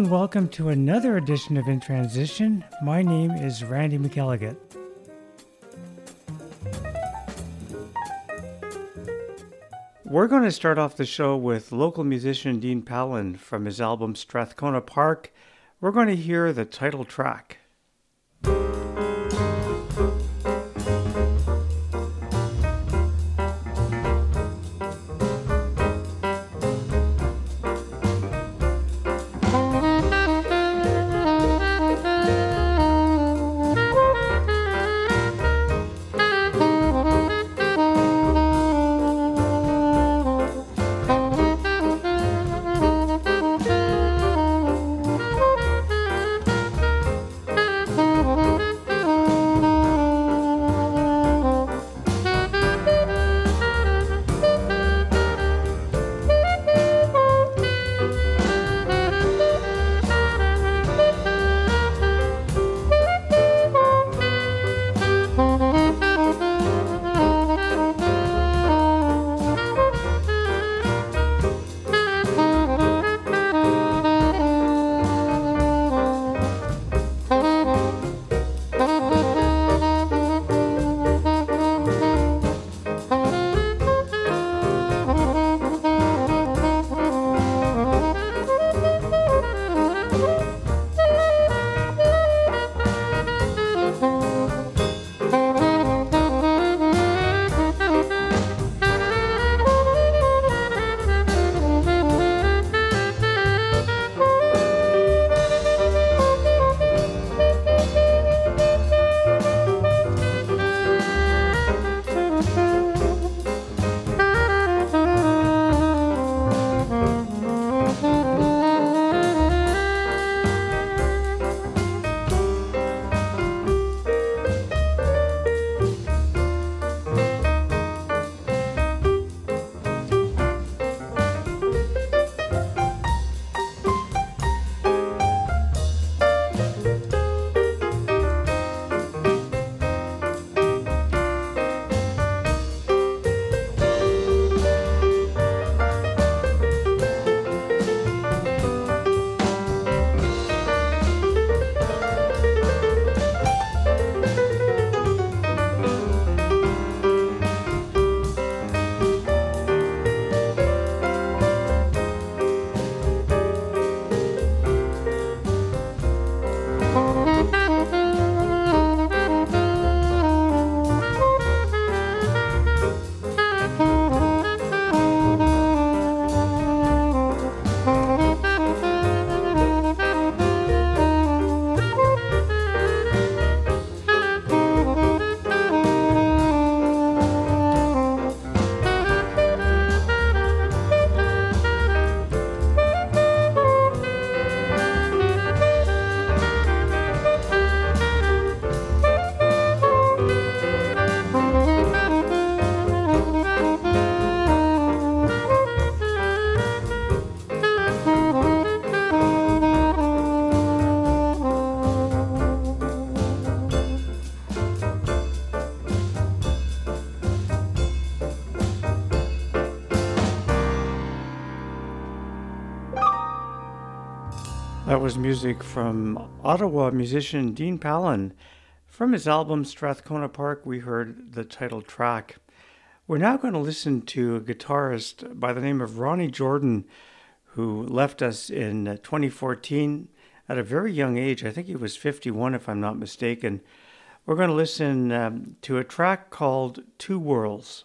And welcome to another edition of In Transition. My name is Randy McElligott. We're going to start off the show with local musician Dean Pallen from his album Strathcona Park. We're going to hear the title track. Music from Ottawa musician Dean Pallen. From his album Strathcona Park, we heard the title track. We're now going to listen to a guitarist by the name of Ronny Jordan, who left us in 2014 at a very young age. I think he was 51, if I'm not mistaken. We're going to listen um, to a track called Two Worlds.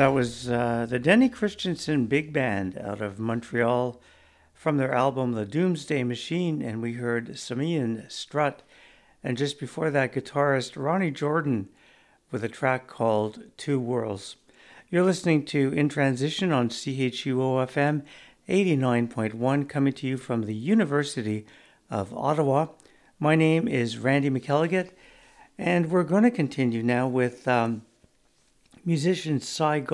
That was uh, the Denny Christianson Big Band out of Montreal from their album The Doomsday Machine, and we heard Simian Strut. And just before that, guitarist Ronny Jordan with a track called Two Worlds. You're listening to In Transition on CHUO FM 89.1, coming to you from the University of Ottawa. My name is Randy McElligott, and we're going to continue now with. Um, musician Sai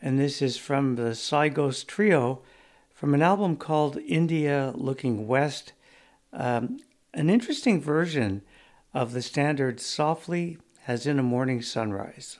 and this is from the Sai Trio from an album called India Looking West. Um, an interesting version of the standard Softly as in a Morning Sunrise.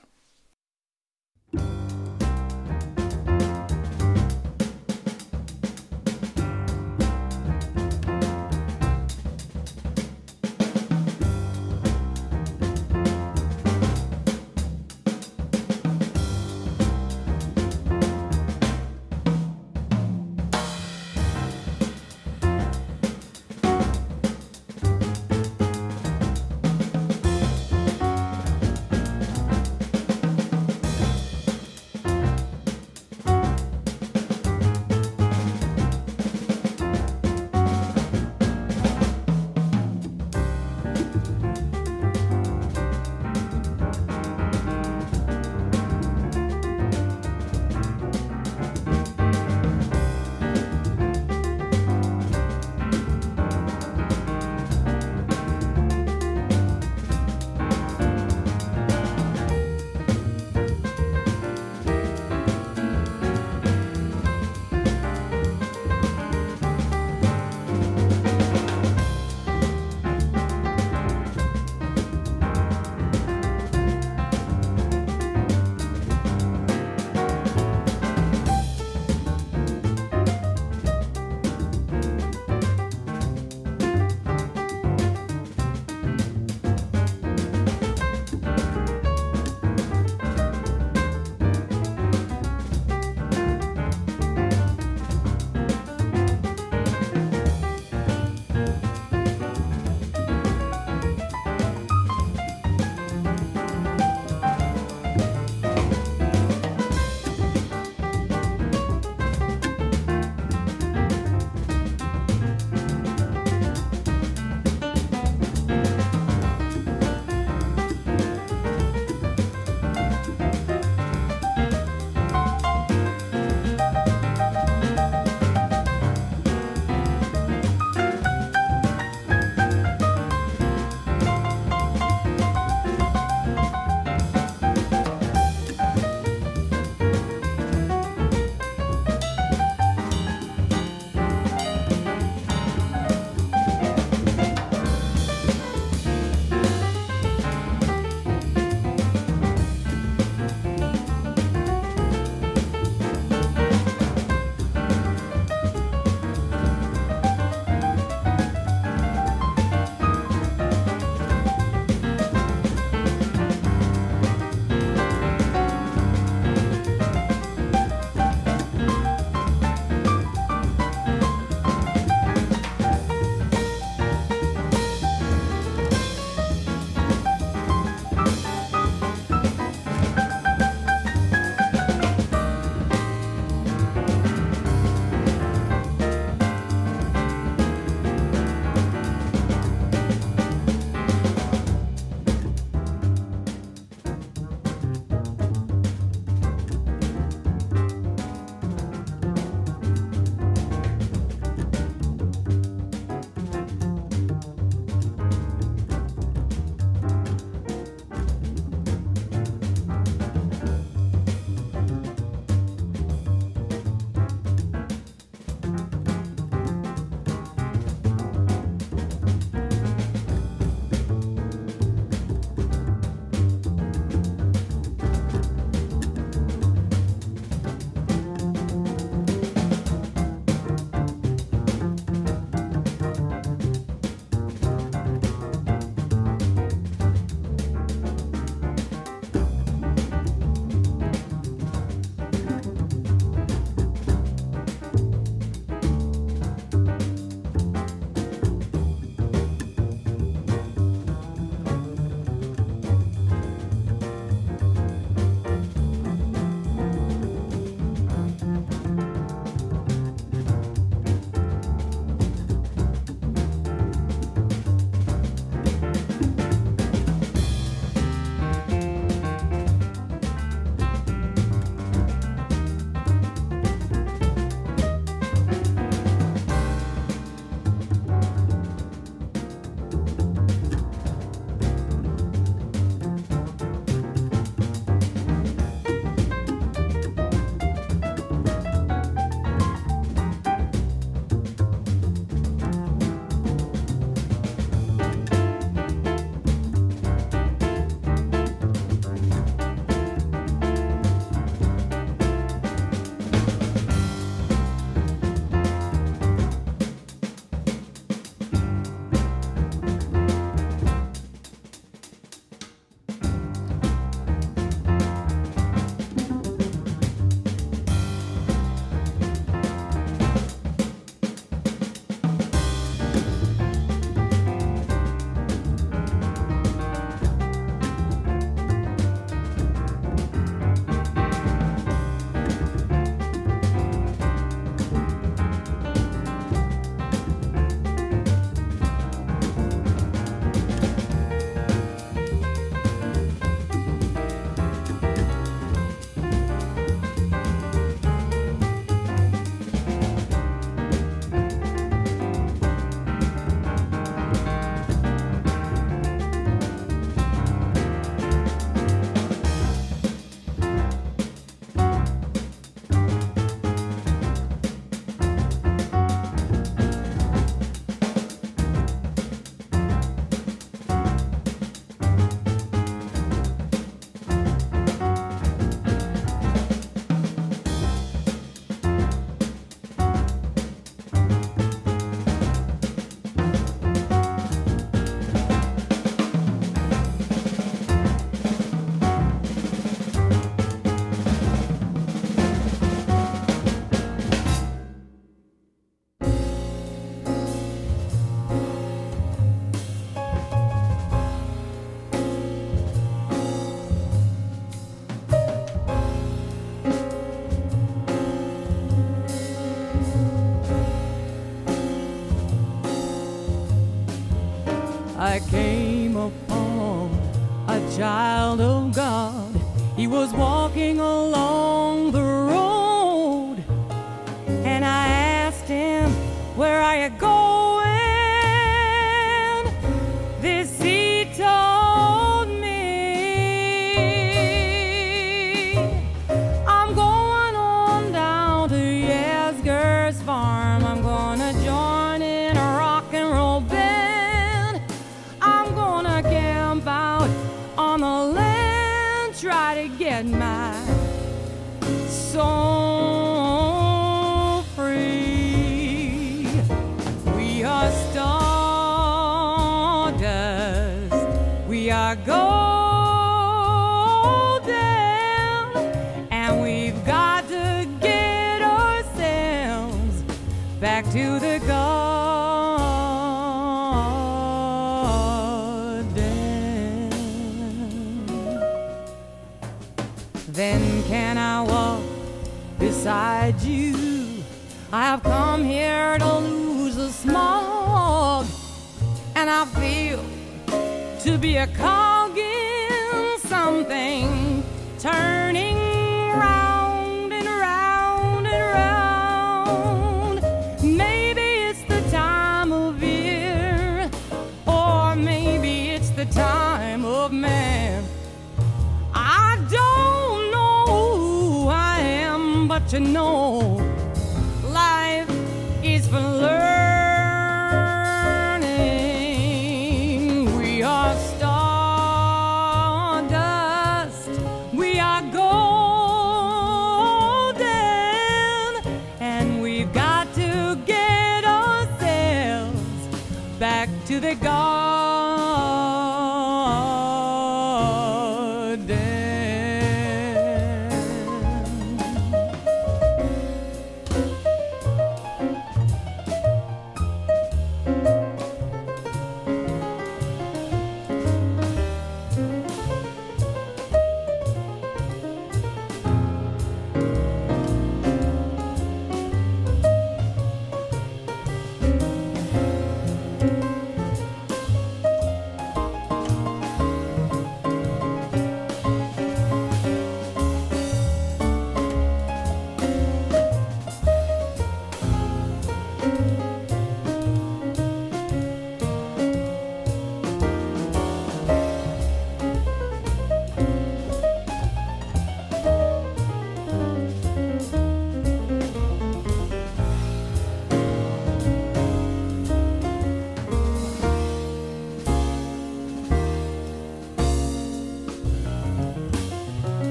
was one. but to know life is for learning.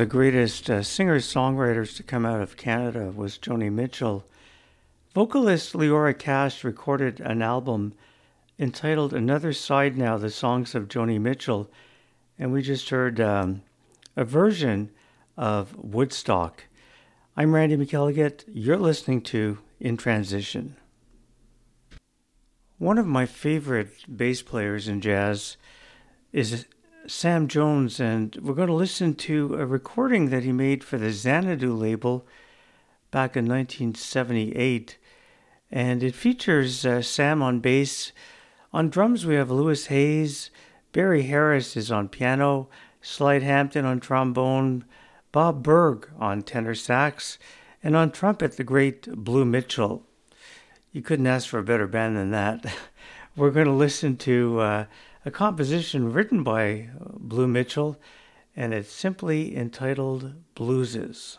the greatest uh, singer songwriters to come out of Canada was Joni Mitchell. Vocalist Leora Cashe recorded an album entitled Another Side Now The Songs of Joni Mitchell, and we just heard um, a version of Woodstock. I'm Randy McElligott. You're listening to In Transition. One of my favorite bass players in jazz is Sam Jones, and we're going to listen to a recording that he made for the Xanadu label back in 1978. And it features uh, Sam on bass. On drums, we have Louis Hayes. Barry Harris is on piano. Slide Hampton on trombone. Bob Berg on tenor sax. And on trumpet, the great Blue Mitchell. You couldn't ask for a better band than that. We're going to listen to uh, a composition written by uh, Blue Mitchell, and it's simply entitled Blueses.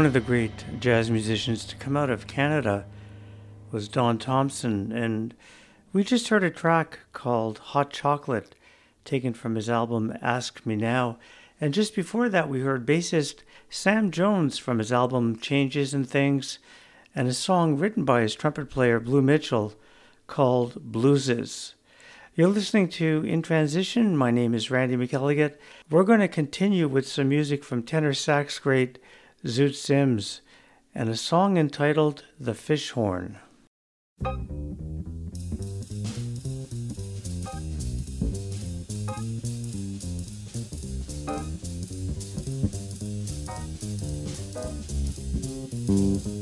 One of the great jazz musicians to come out of Canada was Don Thompson, and we just heard a track called Hot Chocolate, taken from his album Ask Me Now. And just before that, we heard bassist Sam Jones from his album Changes and Things, and a song written by his trumpet player Blue Mitchell called Blueses. You're listening to In Transition. My name is Randy McElligott. We're going to continue with some music from tenor sax great Zoot Sims, and a song entitled The Fish Horn. Mm-hmm.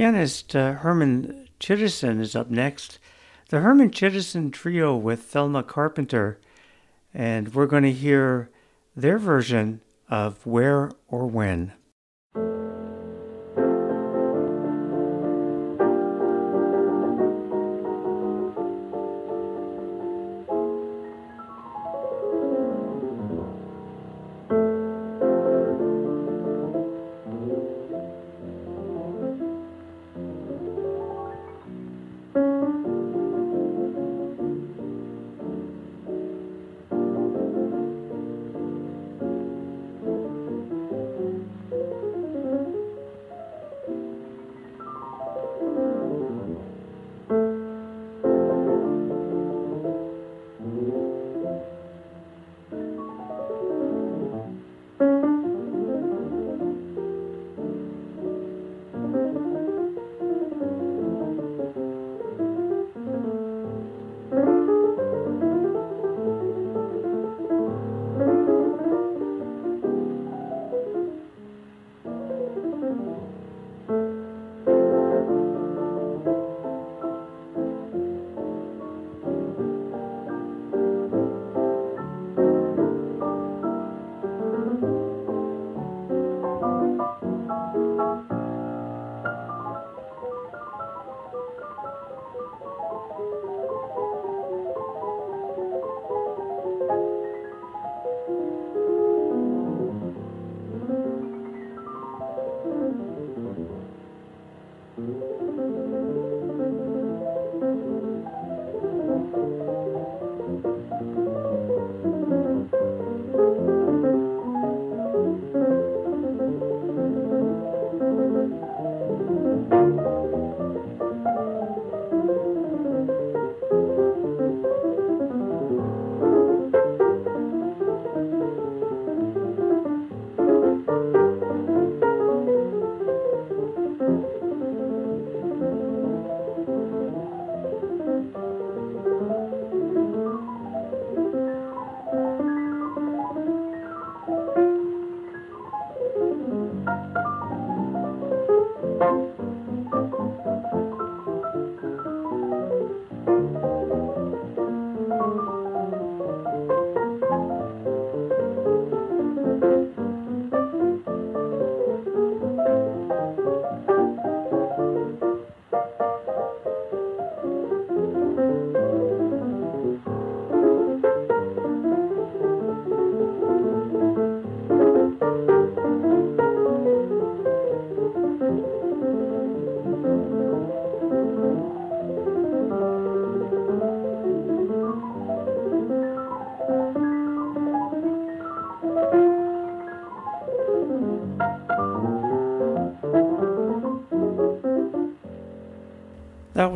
Pianist uh, Herman Chittison is up next. The Herman Chittison Trio with Thelma Carpenter, and we're going to hear their version of Where or When.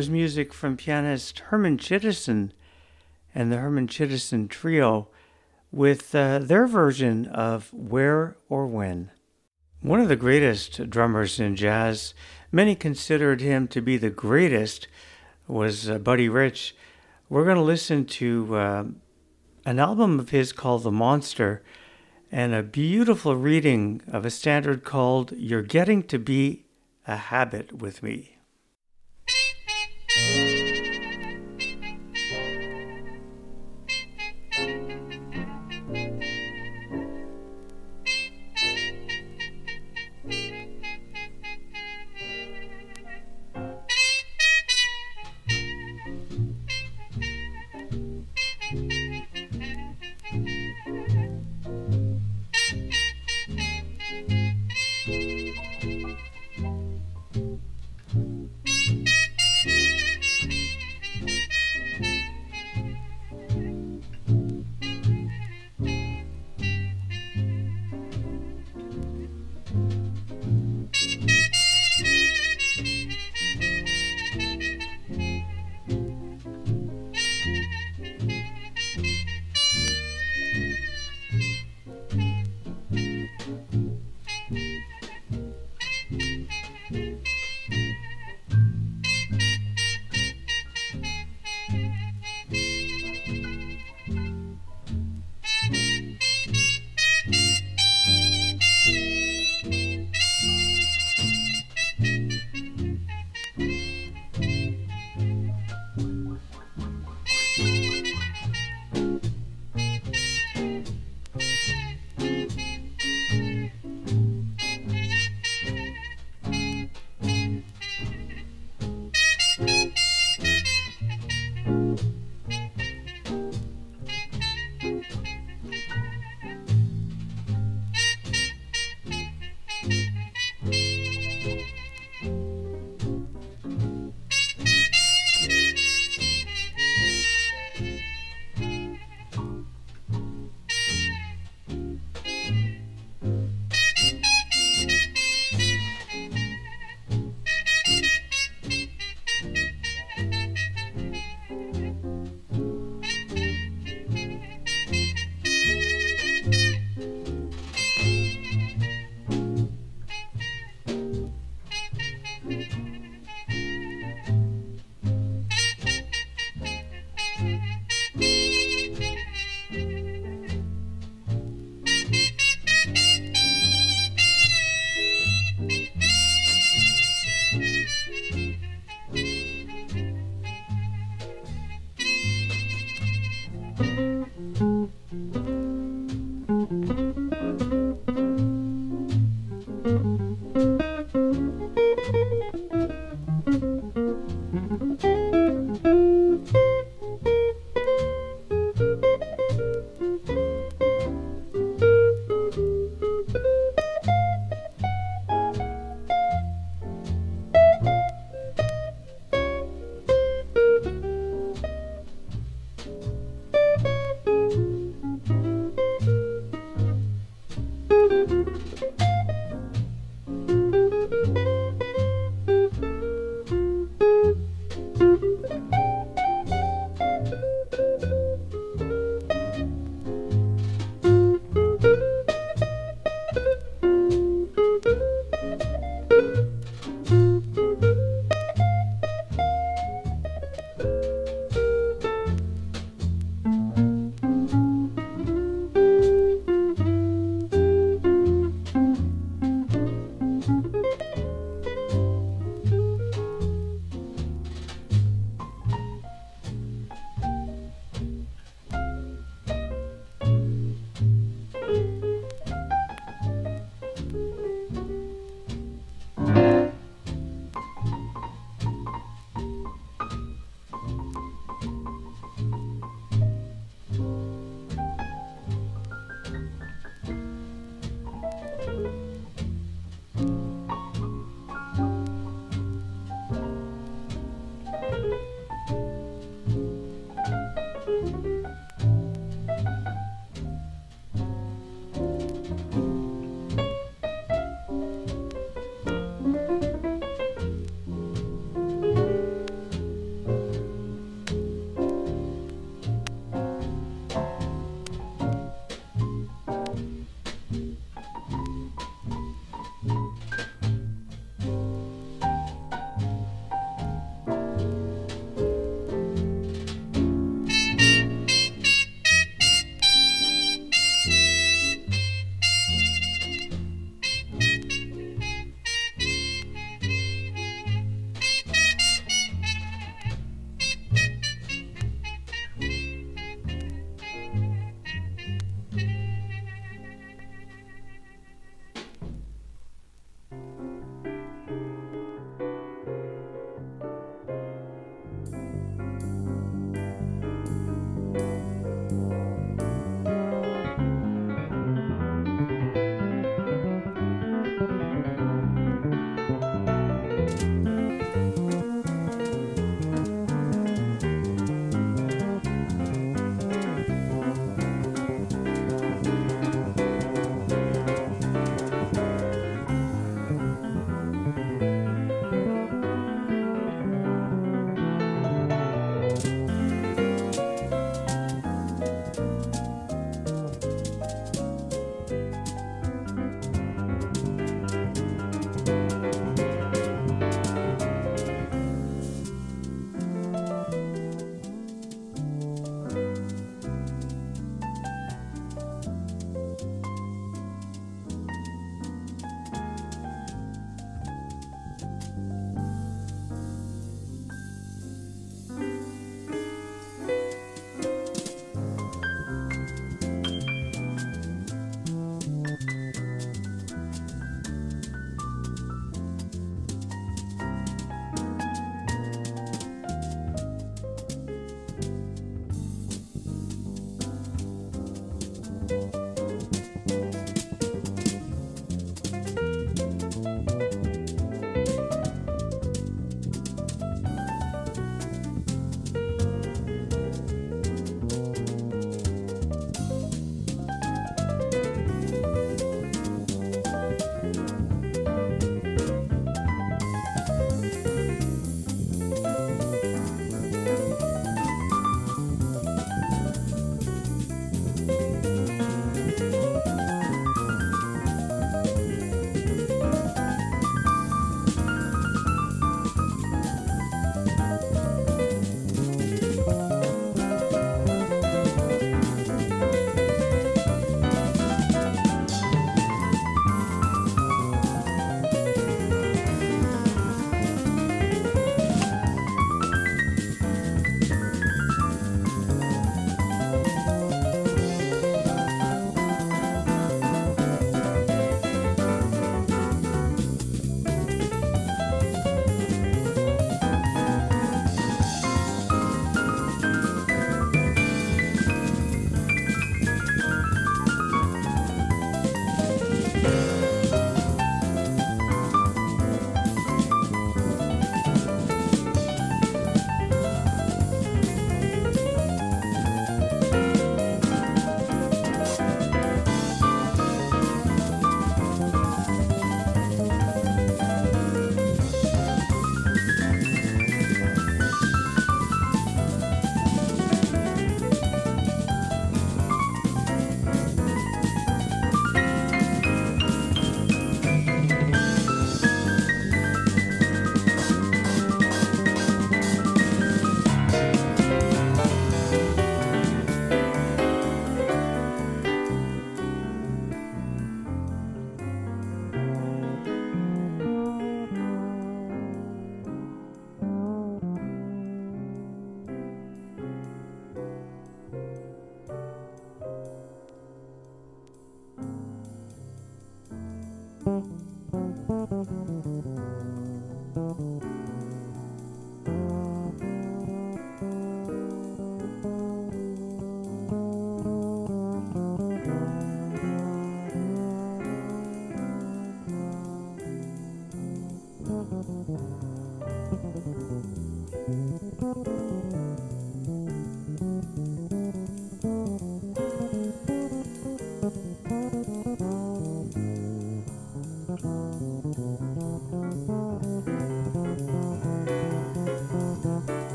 Was music from pianist Herman Chittison and the Herman Chittison Trio with uh, their version of Where or When. One of the greatest drummers in jazz, many considered him to be the greatest, was uh, Buddy Rich. We're going to listen to uh, an album of his called The Monster and a beautiful reading of a standard called You're Getting to Be a Habit with Me. Música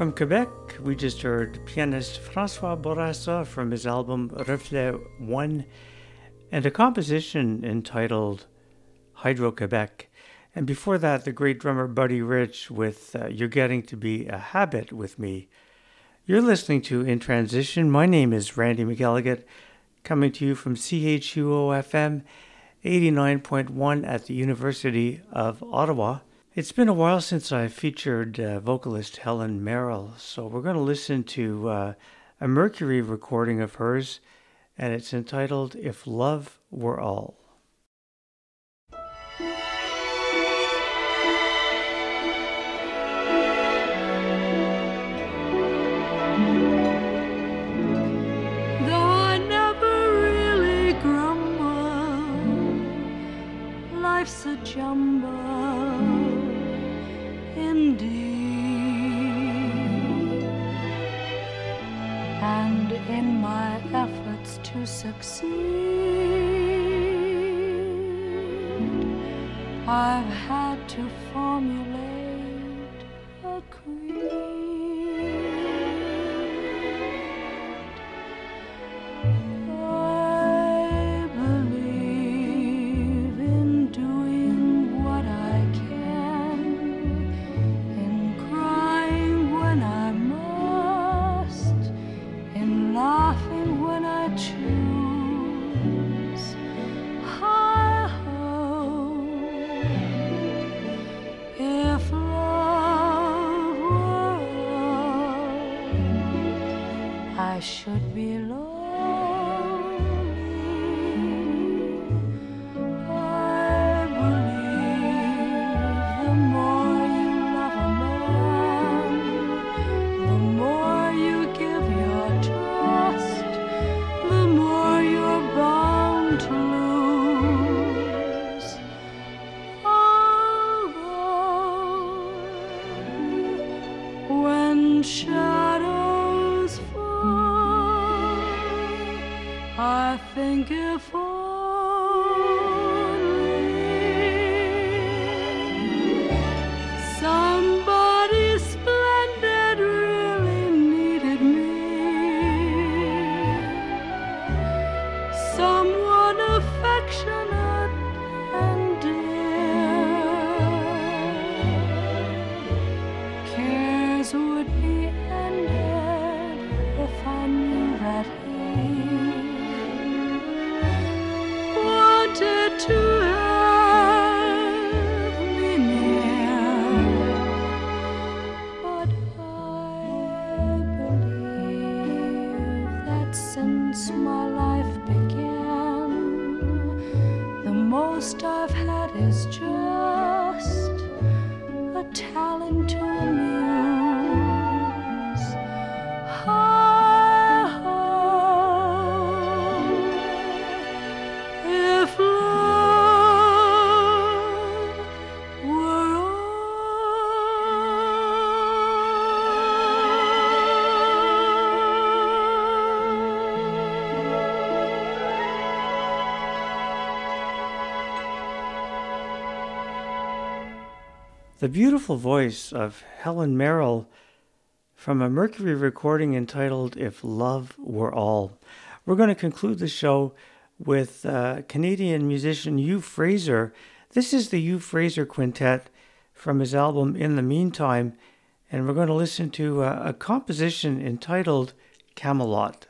From Quebec, we just heard pianist Francois Bourassa from his album Reflet 1 and a composition entitled Hydro Quebec. And before that, the great drummer Buddy Rich with uh, You're Getting to Be a Habit with Me. You're listening to In Transition. My name is Randy McElligott, coming to you from CHUO FM 89.1 at the University of Ottawa. It's been a while since I featured uh, vocalist Helen Merrill, so we're going to listen to uh, a Mercury recording of hers, and it's entitled If Love Were All. Life's a jumble And in my efforts to succeed, I've had to formulate The beautiful voice of Helen Merrill from a Mercury recording entitled If Love Were All. We're going to conclude the show with uh, Canadian musician Hugh Fraser. This is the Hugh Fraser Quintet from his album In the Meantime, and we're going to listen to uh, a composition entitled Camelot.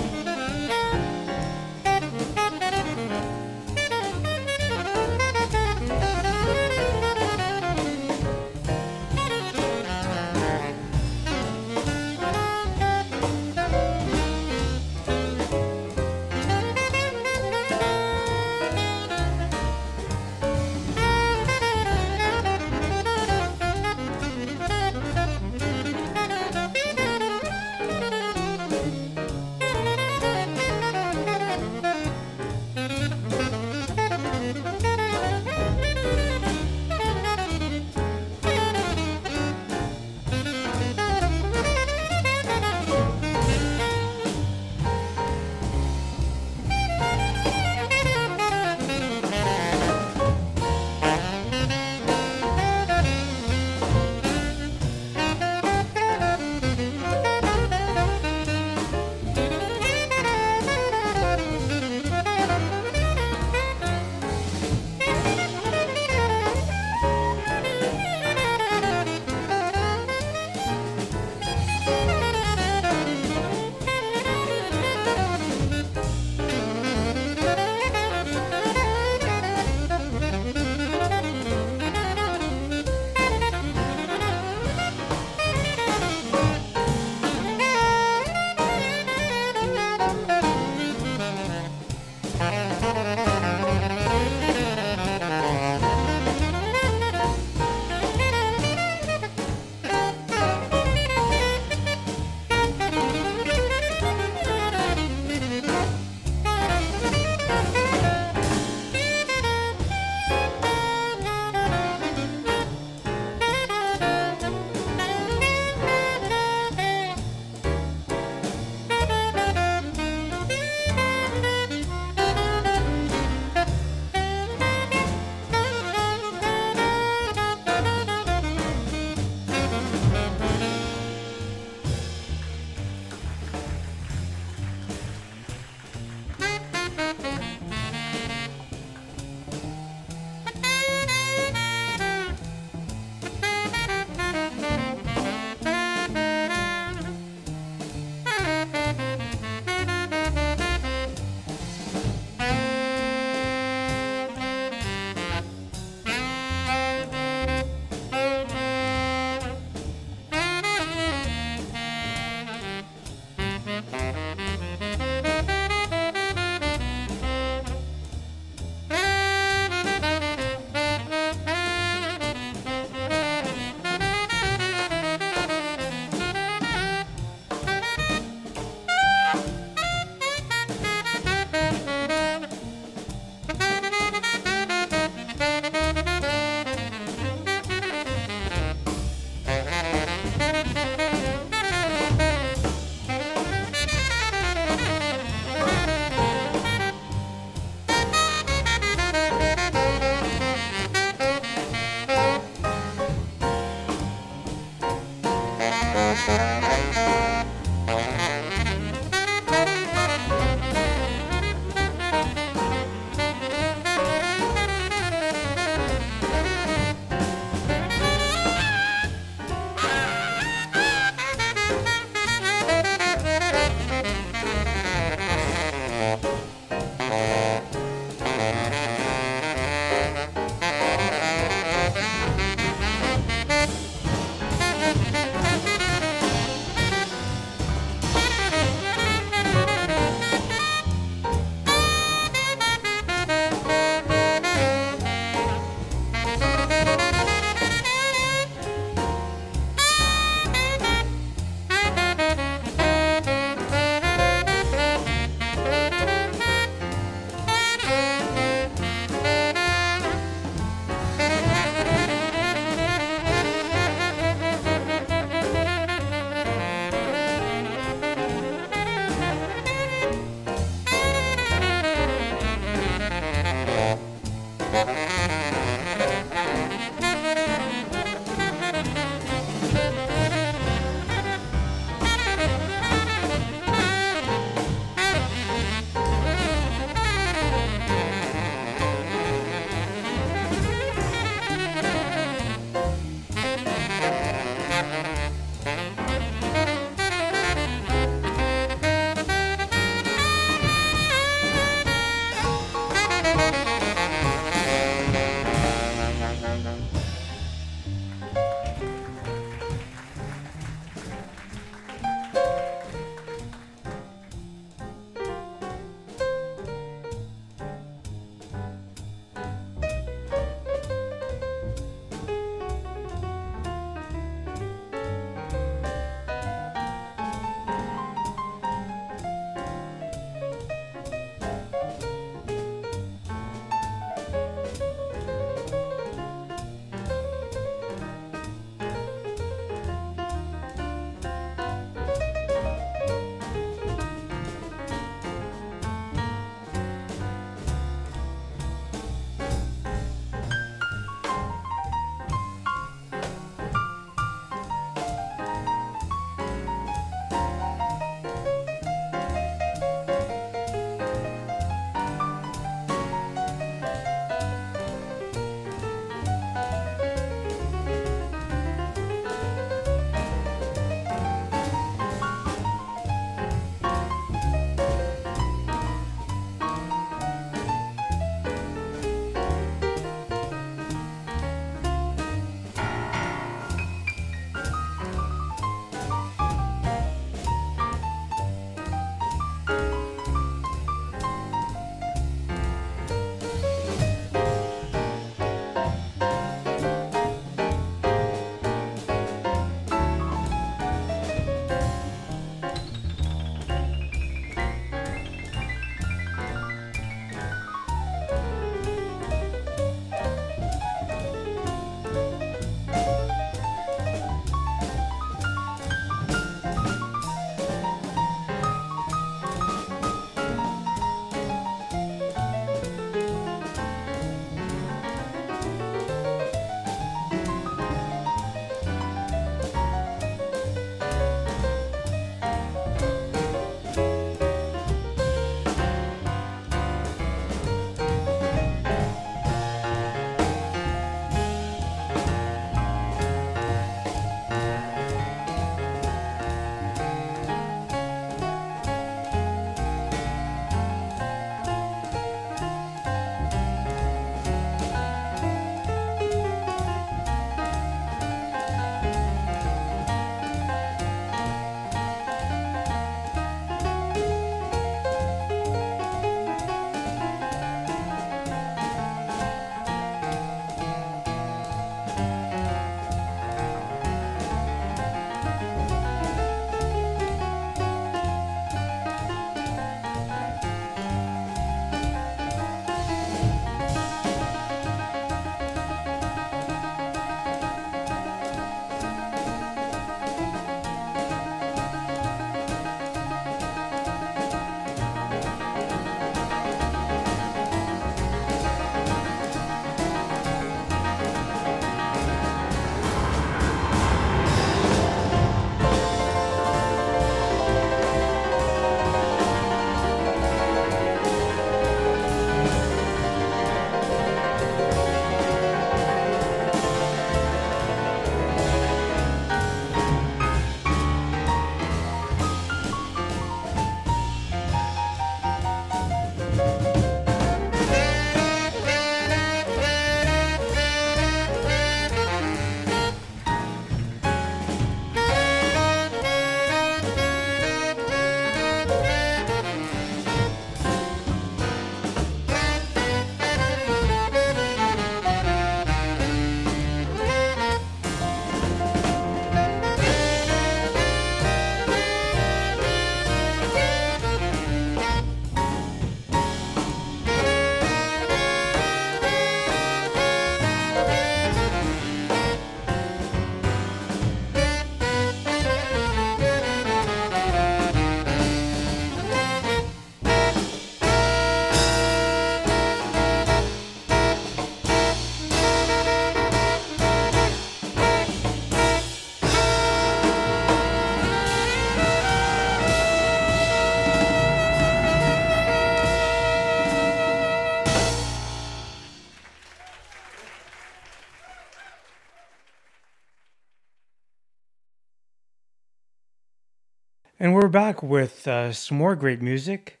We're back with uh, some more great music.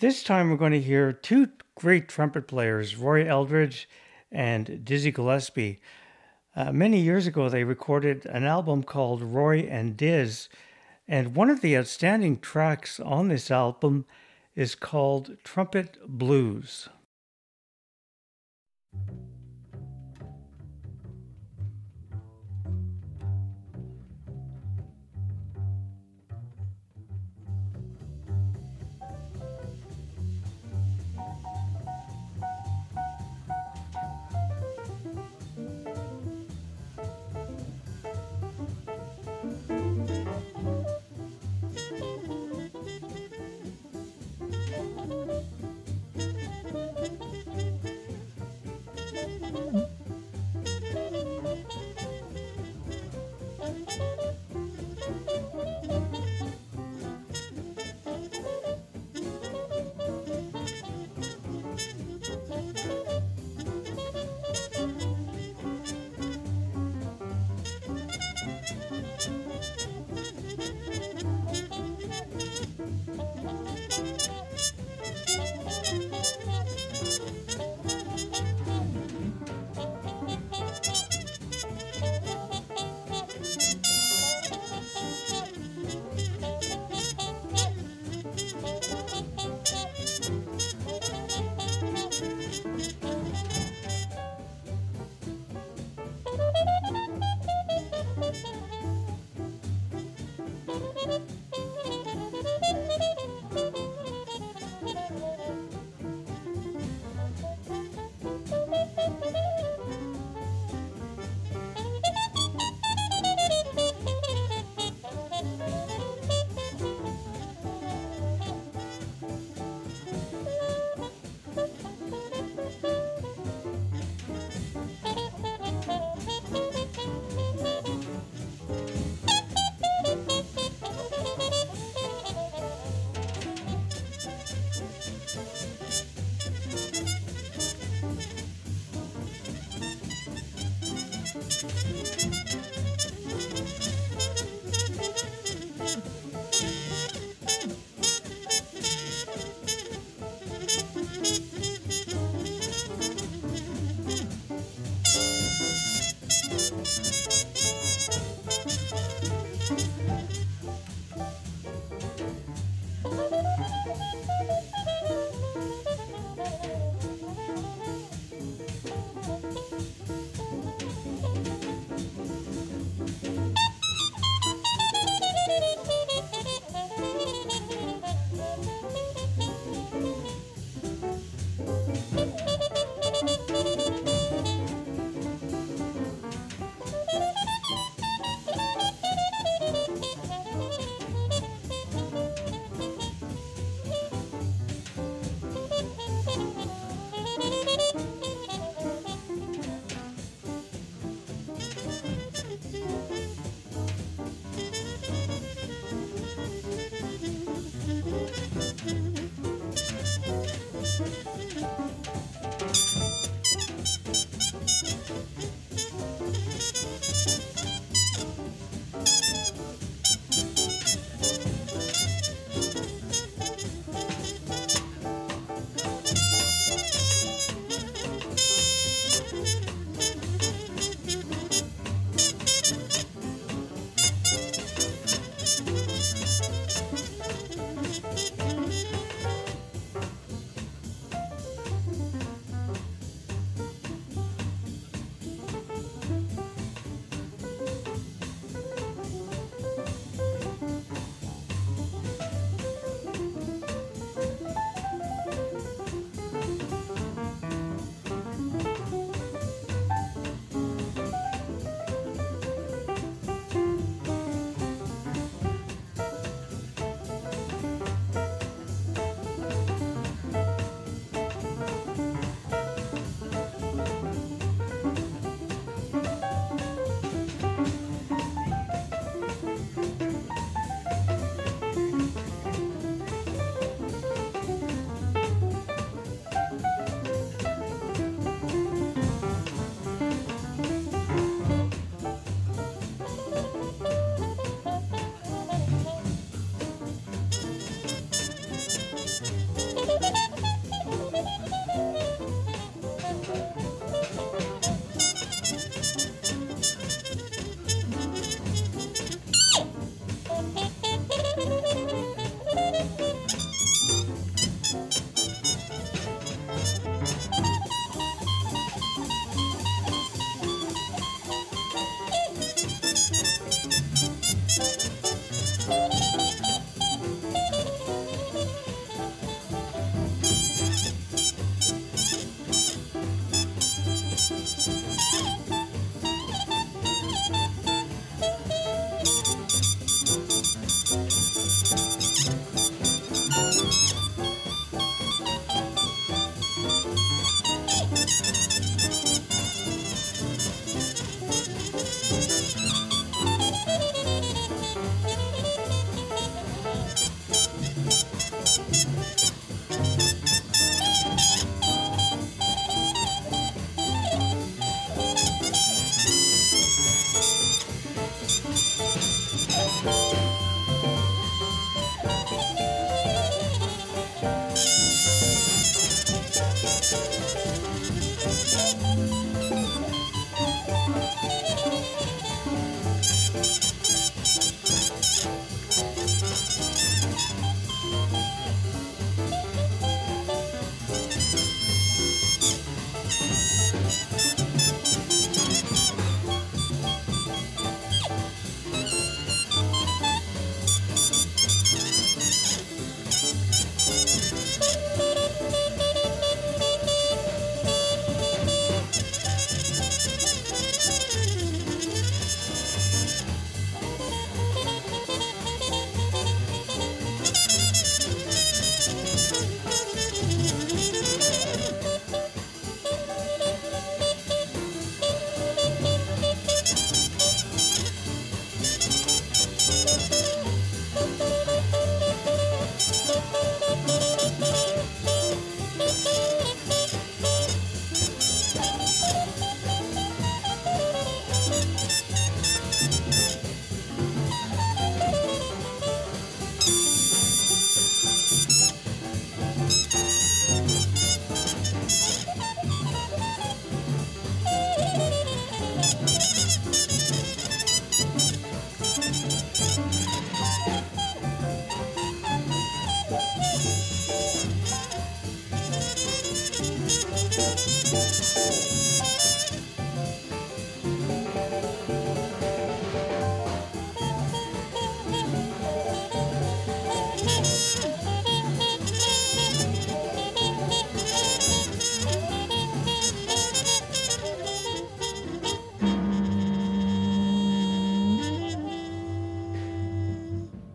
This time we're going to hear two great trumpet players, Roy Eldridge and Dizzy Gillespie. Uh, many years ago, they recorded an album called Roy and Diz, and one of the outstanding tracks on this album is called Trumpet Blues.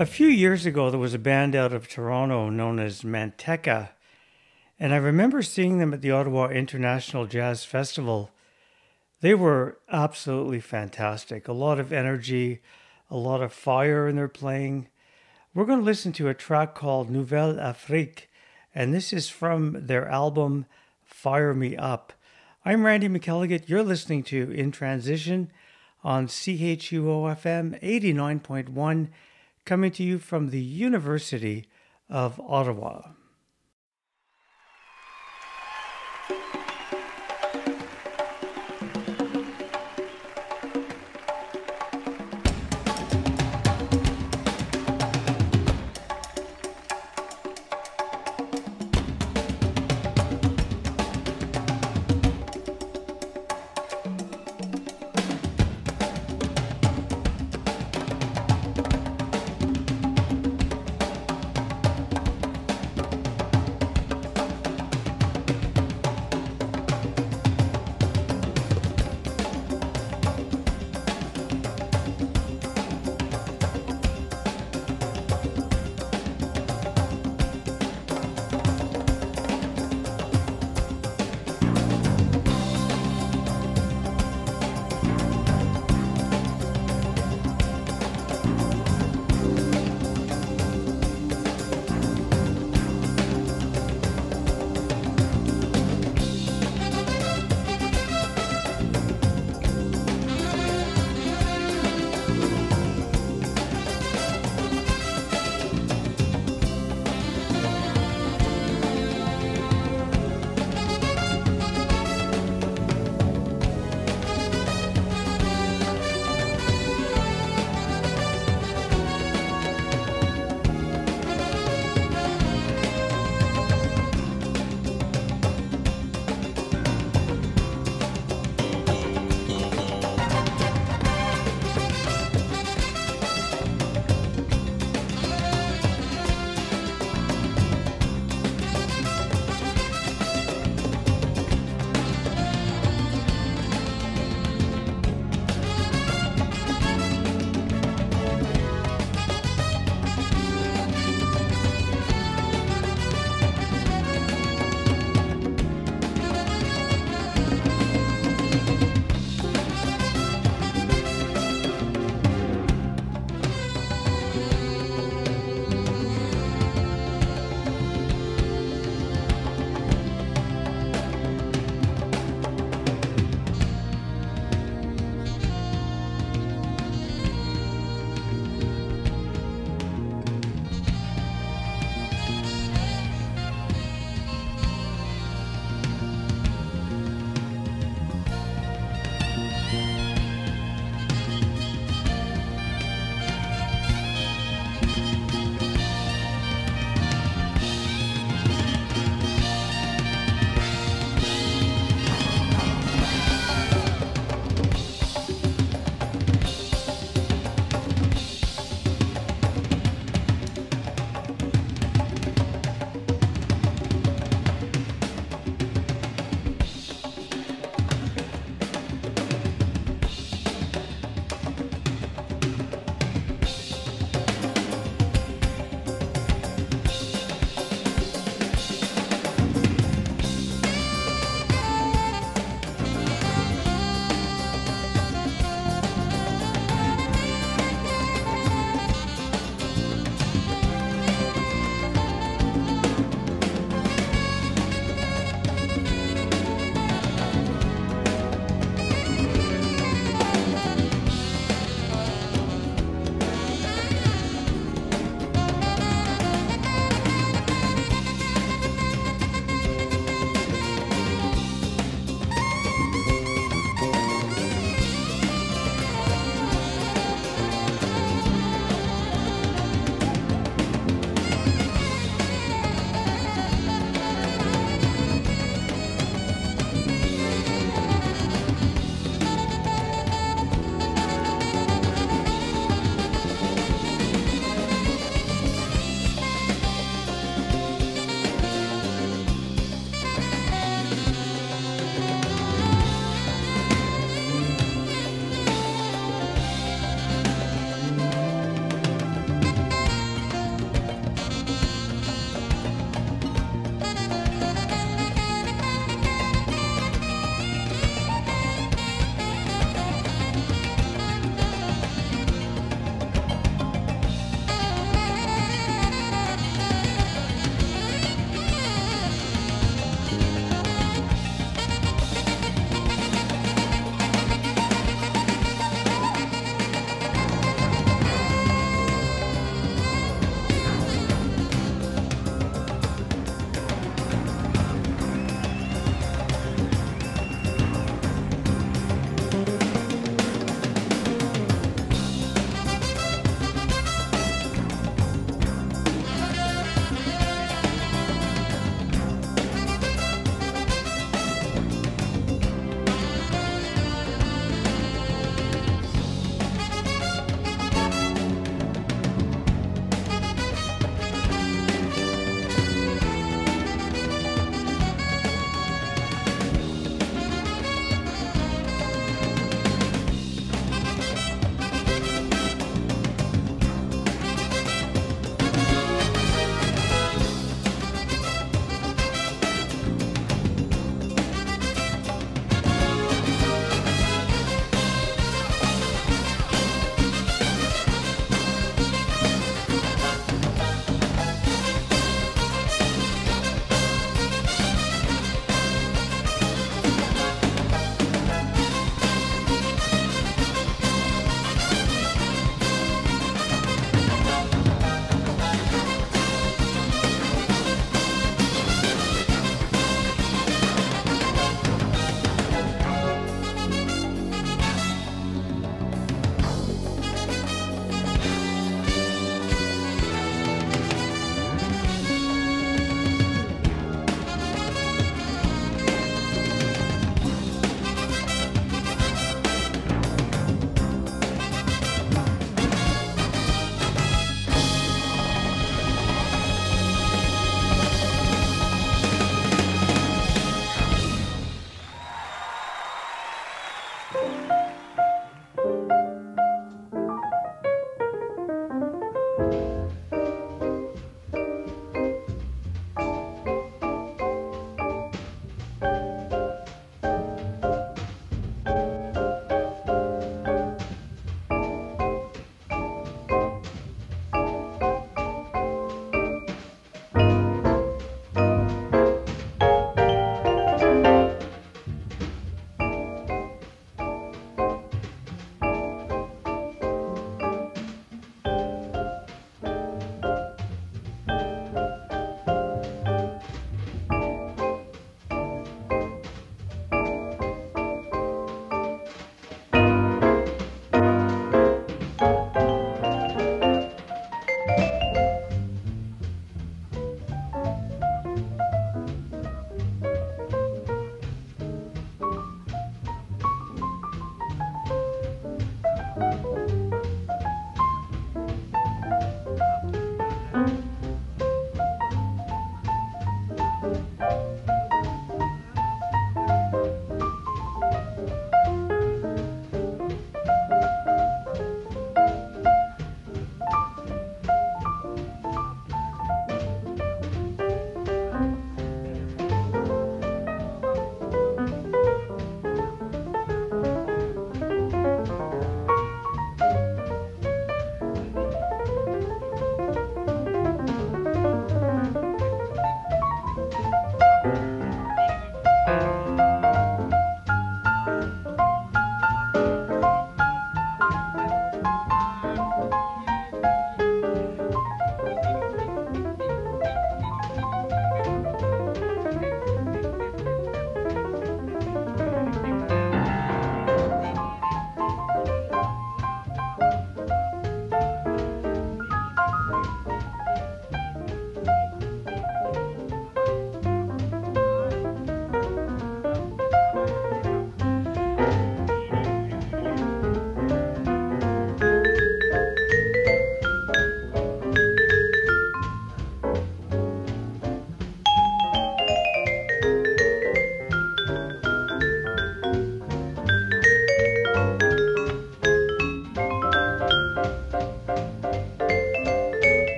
A few years ago, there was a band out of Toronto known as Manteca, and I remember seeing them at the Ottawa International Jazz Festival. They were absolutely fantastic. A lot of energy, a lot of fire in their playing. We're going to listen to a track called Nouvelle Afrique, and this is from their album Fire Me Up. I'm Randy McElligott. You're listening to In Transition on CHUO FM 89.1 coming to you from the University of Ottawa.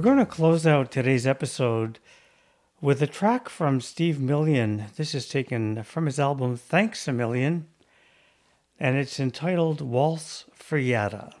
We're going to close out today's episode with a track from Steve Million. This is taken from his album Thanks a Million, and it's entitled Waltz for Yadda.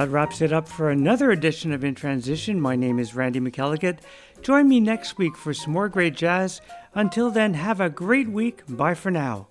That wraps it up for another edition of In Transition. My name is Randy McElligott. Join me next week for some more great jazz. Until then, have a great week. Bye for now.